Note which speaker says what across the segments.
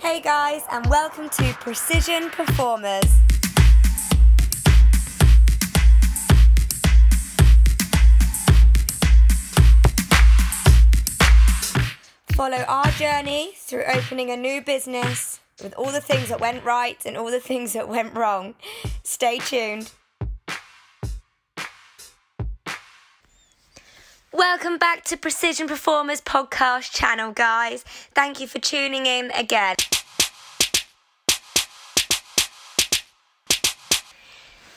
Speaker 1: Hey guys, and welcome to Precision Performers. Follow our journey through opening a new business with all the things that went right and all the things that went wrong. Stay tuned. Welcome back to Precision Performers podcast channel, guys. Thank you for tuning in again.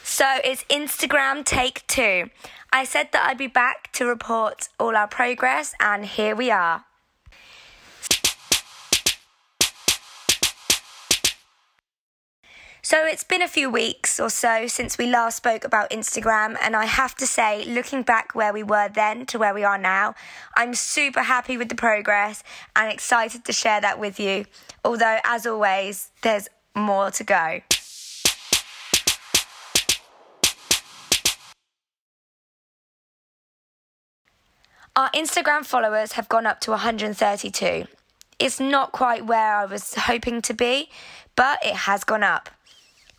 Speaker 1: So it's Instagram take two. I said that I'd be back to report all our progress, and here we are. So it's been a few weeks or so since we last spoke about Instagram, and I have to say, looking back where we were then to where we are now, I'm super happy with the progress and excited to share that with you. Although, as always, there's more to go. Our Instagram followers have gone up to 132. It's not quite where I was hoping to be, but it has gone up.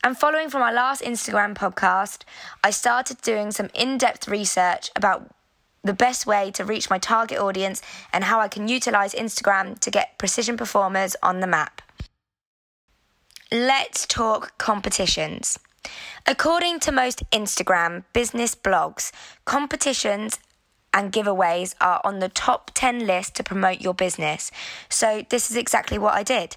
Speaker 1: And following from our last Instagram podcast, I started doing some in depth research about the best way to reach my target audience and how I can utilize Instagram to get precision performers on the map. Let's talk competitions. According to most Instagram business blogs, competitions and giveaways are on the top 10 list to promote your business. So, this is exactly what I did.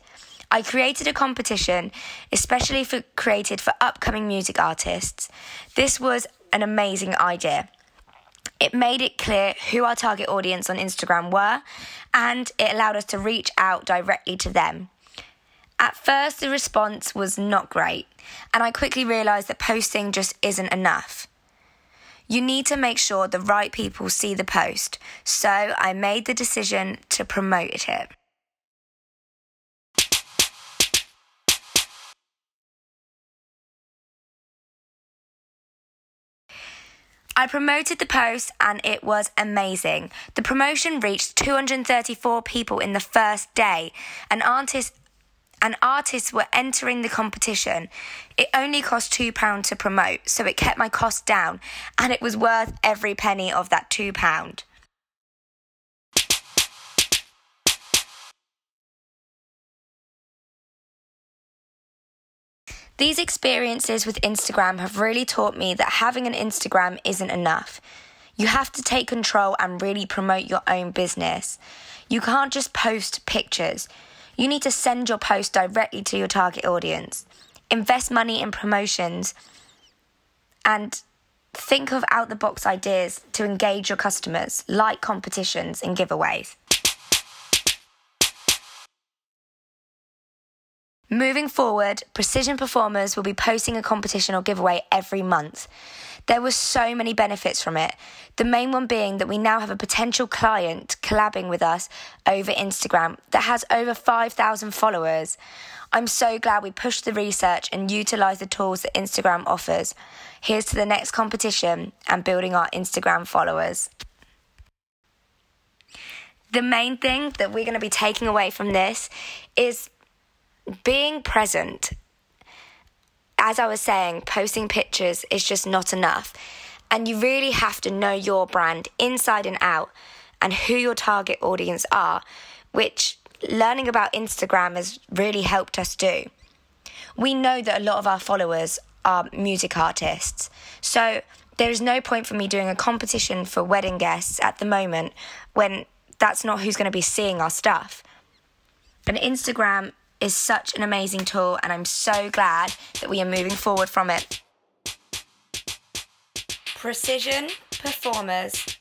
Speaker 1: I created a competition especially for created for upcoming music artists. This was an amazing idea. It made it clear who our target audience on Instagram were and it allowed us to reach out directly to them. At first, the response was not great, and I quickly realised that posting just isn't enough. You need to make sure the right people see the post, so I made the decision to promote it. I promoted the post and it was amazing. The promotion reached 234 people in the first day, and artists and artists were entering the competition. It only cost £2 to promote, so it kept my cost down, and it was worth every penny of that £2. These experiences with Instagram have really taught me that having an Instagram isn't enough. You have to take control and really promote your own business. You can't just post pictures. You need to send your post directly to your target audience. Invest money in promotions and think of out the box ideas to engage your customers, like competitions and giveaways. Moving forward, Precision Performers will be posting a competition or giveaway every month. There were so many benefits from it. The main one being that we now have a potential client collabing with us over Instagram that has over 5,000 followers. I'm so glad we pushed the research and utilised the tools that Instagram offers. Here's to the next competition and building our Instagram followers. The main thing that we're going to be taking away from this is being present, as I was saying, posting pictures is just not enough. And you really have to know your brand inside and out and who your target audience are, which learning about Instagram has really helped us do. We know that a lot of our followers are music artists. So there is no point for me doing a competition for wedding guests at the moment when that's not who's going to be seeing our stuff. And Instagram is such an amazing tool, and I'm so glad that we are moving forward from it. Precision Performers.